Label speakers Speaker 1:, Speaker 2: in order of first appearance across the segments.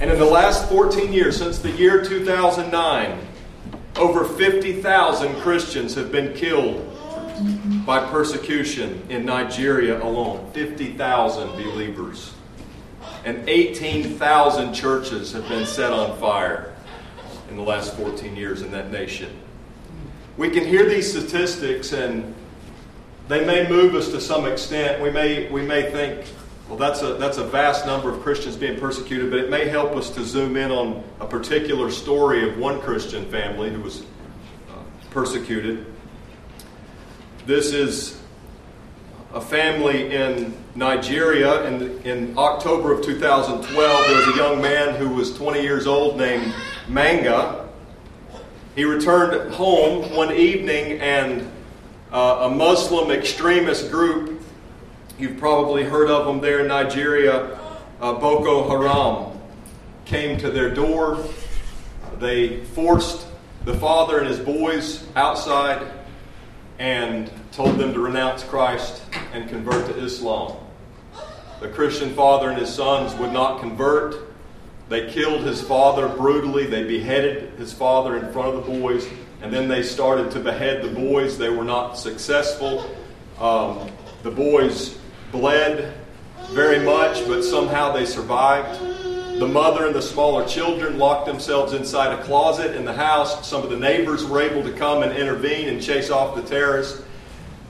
Speaker 1: And in the last 14 years, since the year 2009, over 50,000 Christians have been killed by persecution in Nigeria alone. 50,000 believers. And 18,000 churches have been set on fire in the last 14 years in that nation. We can hear these statistics and they may move us to some extent. We may, we may think, well, that's a, that's a vast number of Christians being persecuted, but it may help us to zoom in on a particular story of one Christian family who was uh, persecuted. This is a family in Nigeria. In, in October of 2012, there was a young man who was 20 years old named Manga. He returned home one evening and uh, a Muslim extremist group, you've probably heard of them there in Nigeria, uh, Boko Haram, came to their door. They forced the father and his boys outside and told them to renounce Christ and convert to Islam. The Christian father and his sons would not convert. They killed his father brutally. They beheaded his father in front of the boys and then they started to behead the boys. They were not successful. Um, the boys bled very much, but somehow they survived. The mother and the smaller children locked themselves inside a closet in the house. Some of the neighbors were able to come and intervene and chase off the terrorists.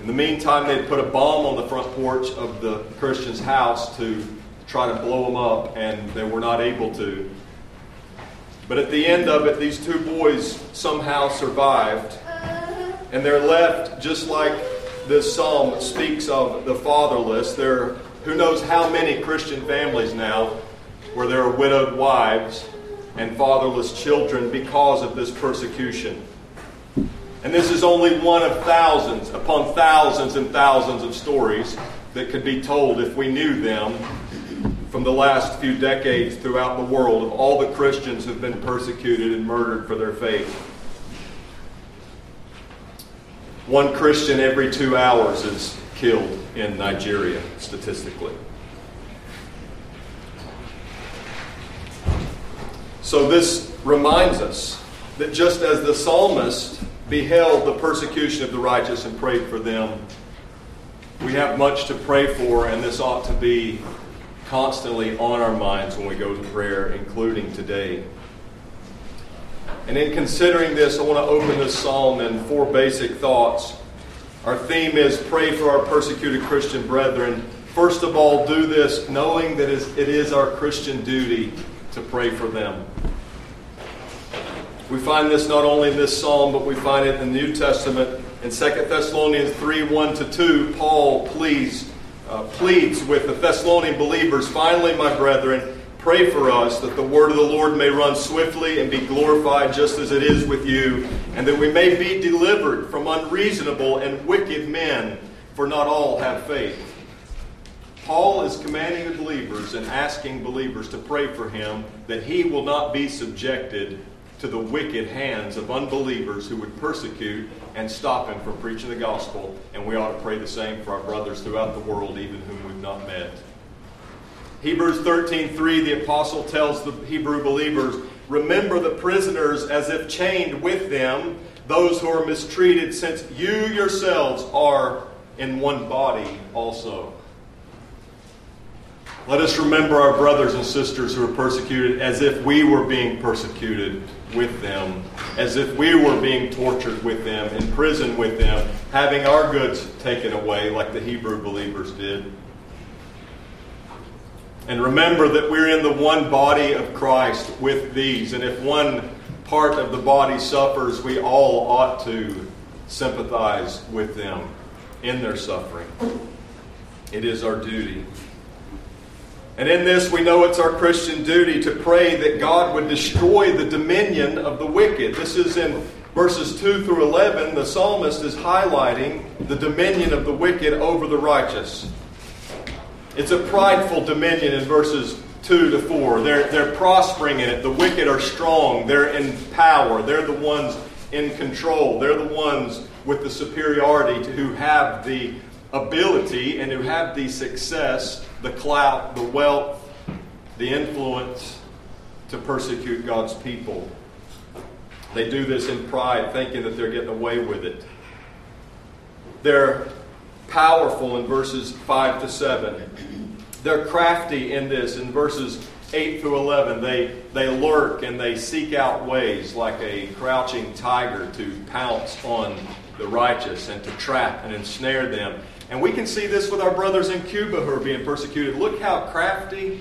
Speaker 1: In the meantime, they'd put a bomb on the front porch of the Christian's house to try to blow them up, and they were not able to. But at the end of it, these two boys somehow survived. And they're left just like this psalm speaks of the fatherless. There are who knows how many Christian families now where there are widowed wives and fatherless children because of this persecution. And this is only one of thousands upon thousands and thousands of stories that could be told if we knew them from the last few decades throughout the world of all the Christians who've been persecuted and murdered for their faith. One Christian every two hours is killed in Nigeria, statistically. So, this reminds us that just as the psalmist beheld the persecution of the righteous and prayed for them, we have much to pray for, and this ought to be constantly on our minds when we go to prayer, including today. And in considering this, I want to open this psalm in four basic thoughts. Our theme is pray for our persecuted Christian brethren. First of all, do this knowing that it is our Christian duty to pray for them. We find this not only in this psalm, but we find it in the New Testament. In 2 Thessalonians 3 1 to 2, Paul pleads uh, pleads with the Thessalonian believers finally, my brethren, pray for us that the word of the Lord may run swiftly and be glorified just as it is with you, and that we may be delivered from unreasonable and wicked men, for not all have faith. Paul is commanding the believers and asking believers to pray for him that he will not be subjected to the wicked hands of unbelievers who would persecute and stop him from preaching the gospel. And we ought to pray the same for our brothers throughout the world, even whom we've not met. Hebrews 13:3 the apostle tells the Hebrew believers, "Remember the prisoners as if chained with them, those who are mistreated, since you yourselves are in one body also." Let us remember our brothers and sisters who are persecuted as if we were being persecuted with them, as if we were being tortured with them, in prison with them, having our goods taken away like the Hebrew believers did. And remember that we're in the one body of Christ with these. And if one part of the body suffers, we all ought to sympathize with them in their suffering. It is our duty. And in this, we know it's our Christian duty to pray that God would destroy the dominion of the wicked. This is in verses 2 through 11. The psalmist is highlighting the dominion of the wicked over the righteous. It's a prideful dominion in verses 2 to 4. They're, they're prospering in it. The wicked are strong, they're in power, they're the ones in control, they're the ones with the superiority to who have the ability and who have the success the clout, the wealth, the influence to persecute God's people. They do this in pride, thinking that they're getting away with it. They're powerful in verses 5 to 7. They're crafty in this in verses 8 through 11. They, they lurk and they seek out ways like a crouching tiger to pounce on the righteous and to trap and ensnare them. And we can see this with our brothers in Cuba who are being persecuted. Look how crafty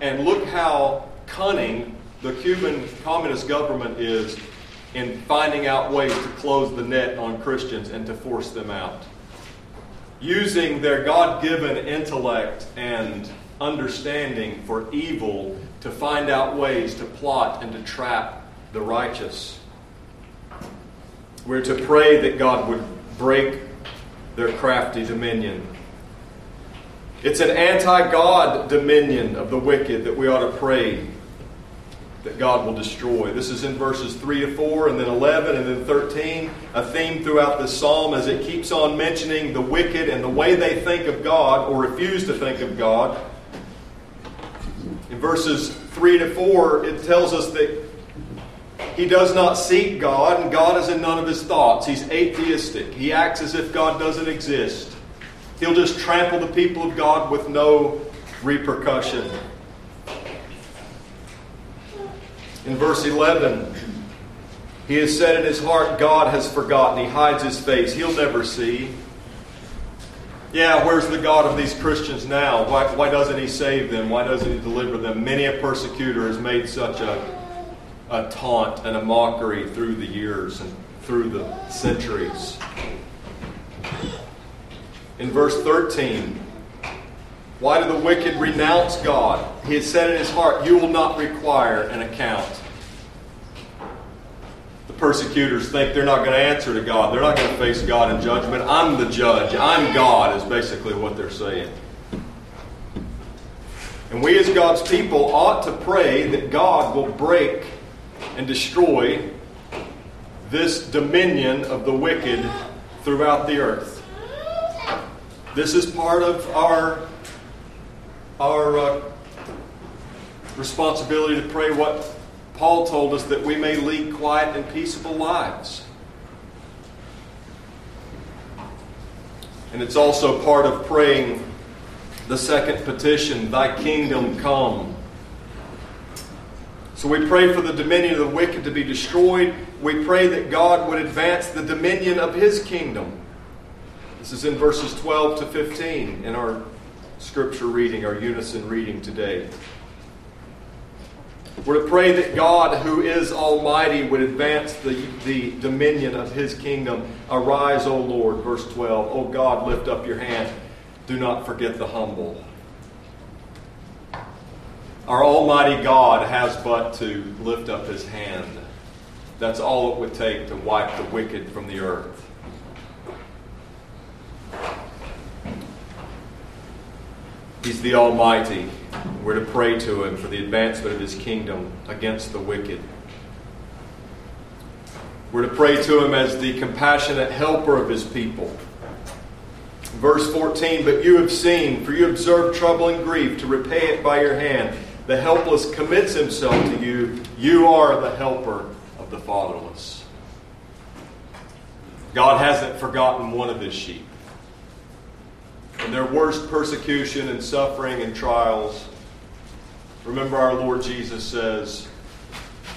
Speaker 1: and look how cunning the Cuban Communist government is in finding out ways to close the net on Christians and to force them out. Using their God given intellect and understanding for evil to find out ways to plot and to trap the righteous. We're to pray that God would break their crafty dominion. It's an anti God dominion of the wicked that we ought to pray that God will destroy. This is in verses 3 to 4, and then 11, and then 13. A theme throughout this psalm as it keeps on mentioning the wicked and the way they think of God or refuse to think of God. In verses 3 to 4, it tells us that he does not seek God, and God is in none of his thoughts. He's atheistic. He acts as if God doesn't exist. He'll just trample the people of God with no repercussion. In verse 11, he has said in his heart, God has forgotten. He hides his face. He'll never see. Yeah, where's the God of these Christians now? Why, why doesn't he save them? Why doesn't he deliver them? Many a persecutor has made such a, a taunt and a mockery through the years and through the centuries. In verse 13, why do the wicked renounce God? He has said in his heart, You will not require an account. The persecutors think they're not going to answer to God. They're not going to face God in judgment. I'm the judge. I'm God, is basically what they're saying. And we, as God's people, ought to pray that God will break and destroy this dominion of the wicked throughout the earth. This is part of our our uh, responsibility to pray what Paul told us that we may lead quiet and peaceable lives. And it's also part of praying the second petition, Thy kingdom come. So we pray for the dominion of the wicked to be destroyed. We pray that God would advance the dominion of His kingdom. This is in verses 12 to 15 in our scripture reading, our unison reading today. We're to pray that God, who is Almighty, would advance the, the dominion of His kingdom. Arise, O Lord, verse 12. O God, lift up your hand. Do not forget the humble. Our Almighty God has but to lift up His hand. That's all it would take to wipe the wicked from the earth. He's the Almighty. We're to pray to Him for the advancement of His kingdom against the wicked. We're to pray to Him as the compassionate helper of His people. Verse 14, but you have seen, for you observe trouble and grief, to repay it by your hand. The helpless commits himself to you. You are the helper of the fatherless. God hasn't forgotten one of his sheep their worst persecution and suffering and trials, remember our Lord Jesus says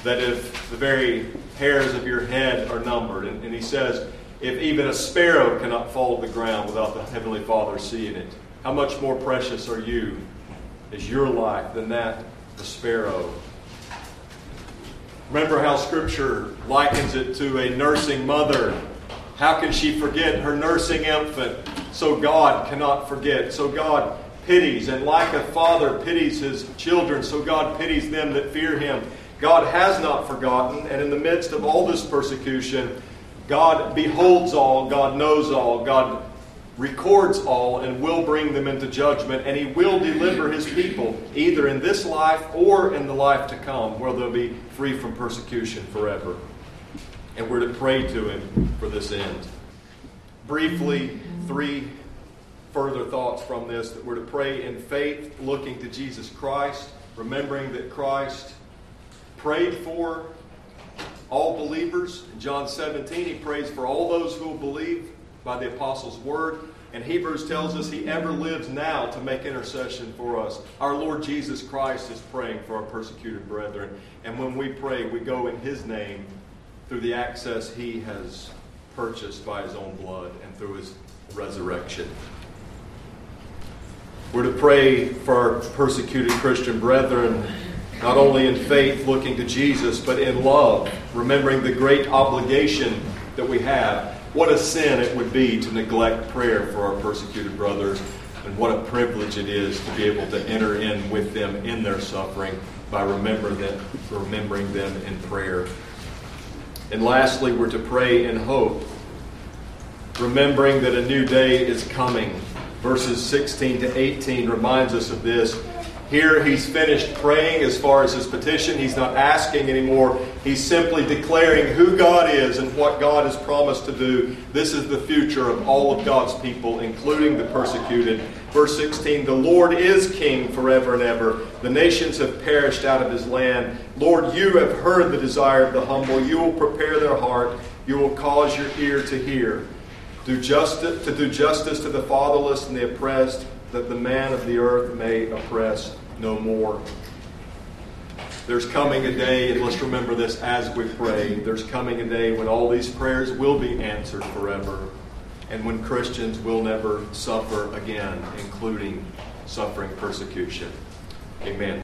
Speaker 1: that if the very hairs of your head are numbered, and, and he says, if even a sparrow cannot fall to the ground without the Heavenly Father seeing it, how much more precious are you is your life than that the sparrow? Remember how Scripture likens it to a nursing mother. How can she forget her nursing infant so God cannot forget. So God pities, and like a father pities his children, so God pities them that fear him. God has not forgotten, and in the midst of all this persecution, God beholds all, God knows all, God records all, and will bring them into judgment, and He will deliver His people either in this life or in the life to come, where they'll be free from persecution forever. And we're to pray to Him for this end. Briefly, three further thoughts from this that we're to pray in faith, looking to Jesus Christ, remembering that Christ prayed for all believers. In John 17, he prays for all those who believe by the apostles' word. And Hebrews tells us he ever lives now to make intercession for us. Our Lord Jesus Christ is praying for our persecuted brethren. And when we pray, we go in his name through the access he has purchased by his own blood and through his resurrection. We're to pray for our persecuted Christian brethren, not only in faith, looking to Jesus, but in love, remembering the great obligation that we have. What a sin it would be to neglect prayer for our persecuted brothers, and what a privilege it is to be able to enter in with them in their suffering by remember them, remembering them in prayer. And lastly, we're to pray in hope, remembering that a new day is coming verses 16 to 18 reminds us of this. Here he's finished praying as far as his petition. He's not asking anymore. He's simply declaring who God is and what God has promised to do. This is the future of all of God's people, including the persecuted. Verse 16 The Lord is king forever and ever. The nations have perished out of his land. Lord, you have heard the desire of the humble. You will prepare their heart. You will cause your ear to hear do justice, to do justice to the fatherless and the oppressed, that the man of the earth may oppress no more. There's coming a day, and let's remember this as we pray, there's coming a day when all these prayers will be answered forever, and when Christians will never suffer again, including suffering persecution. Amen.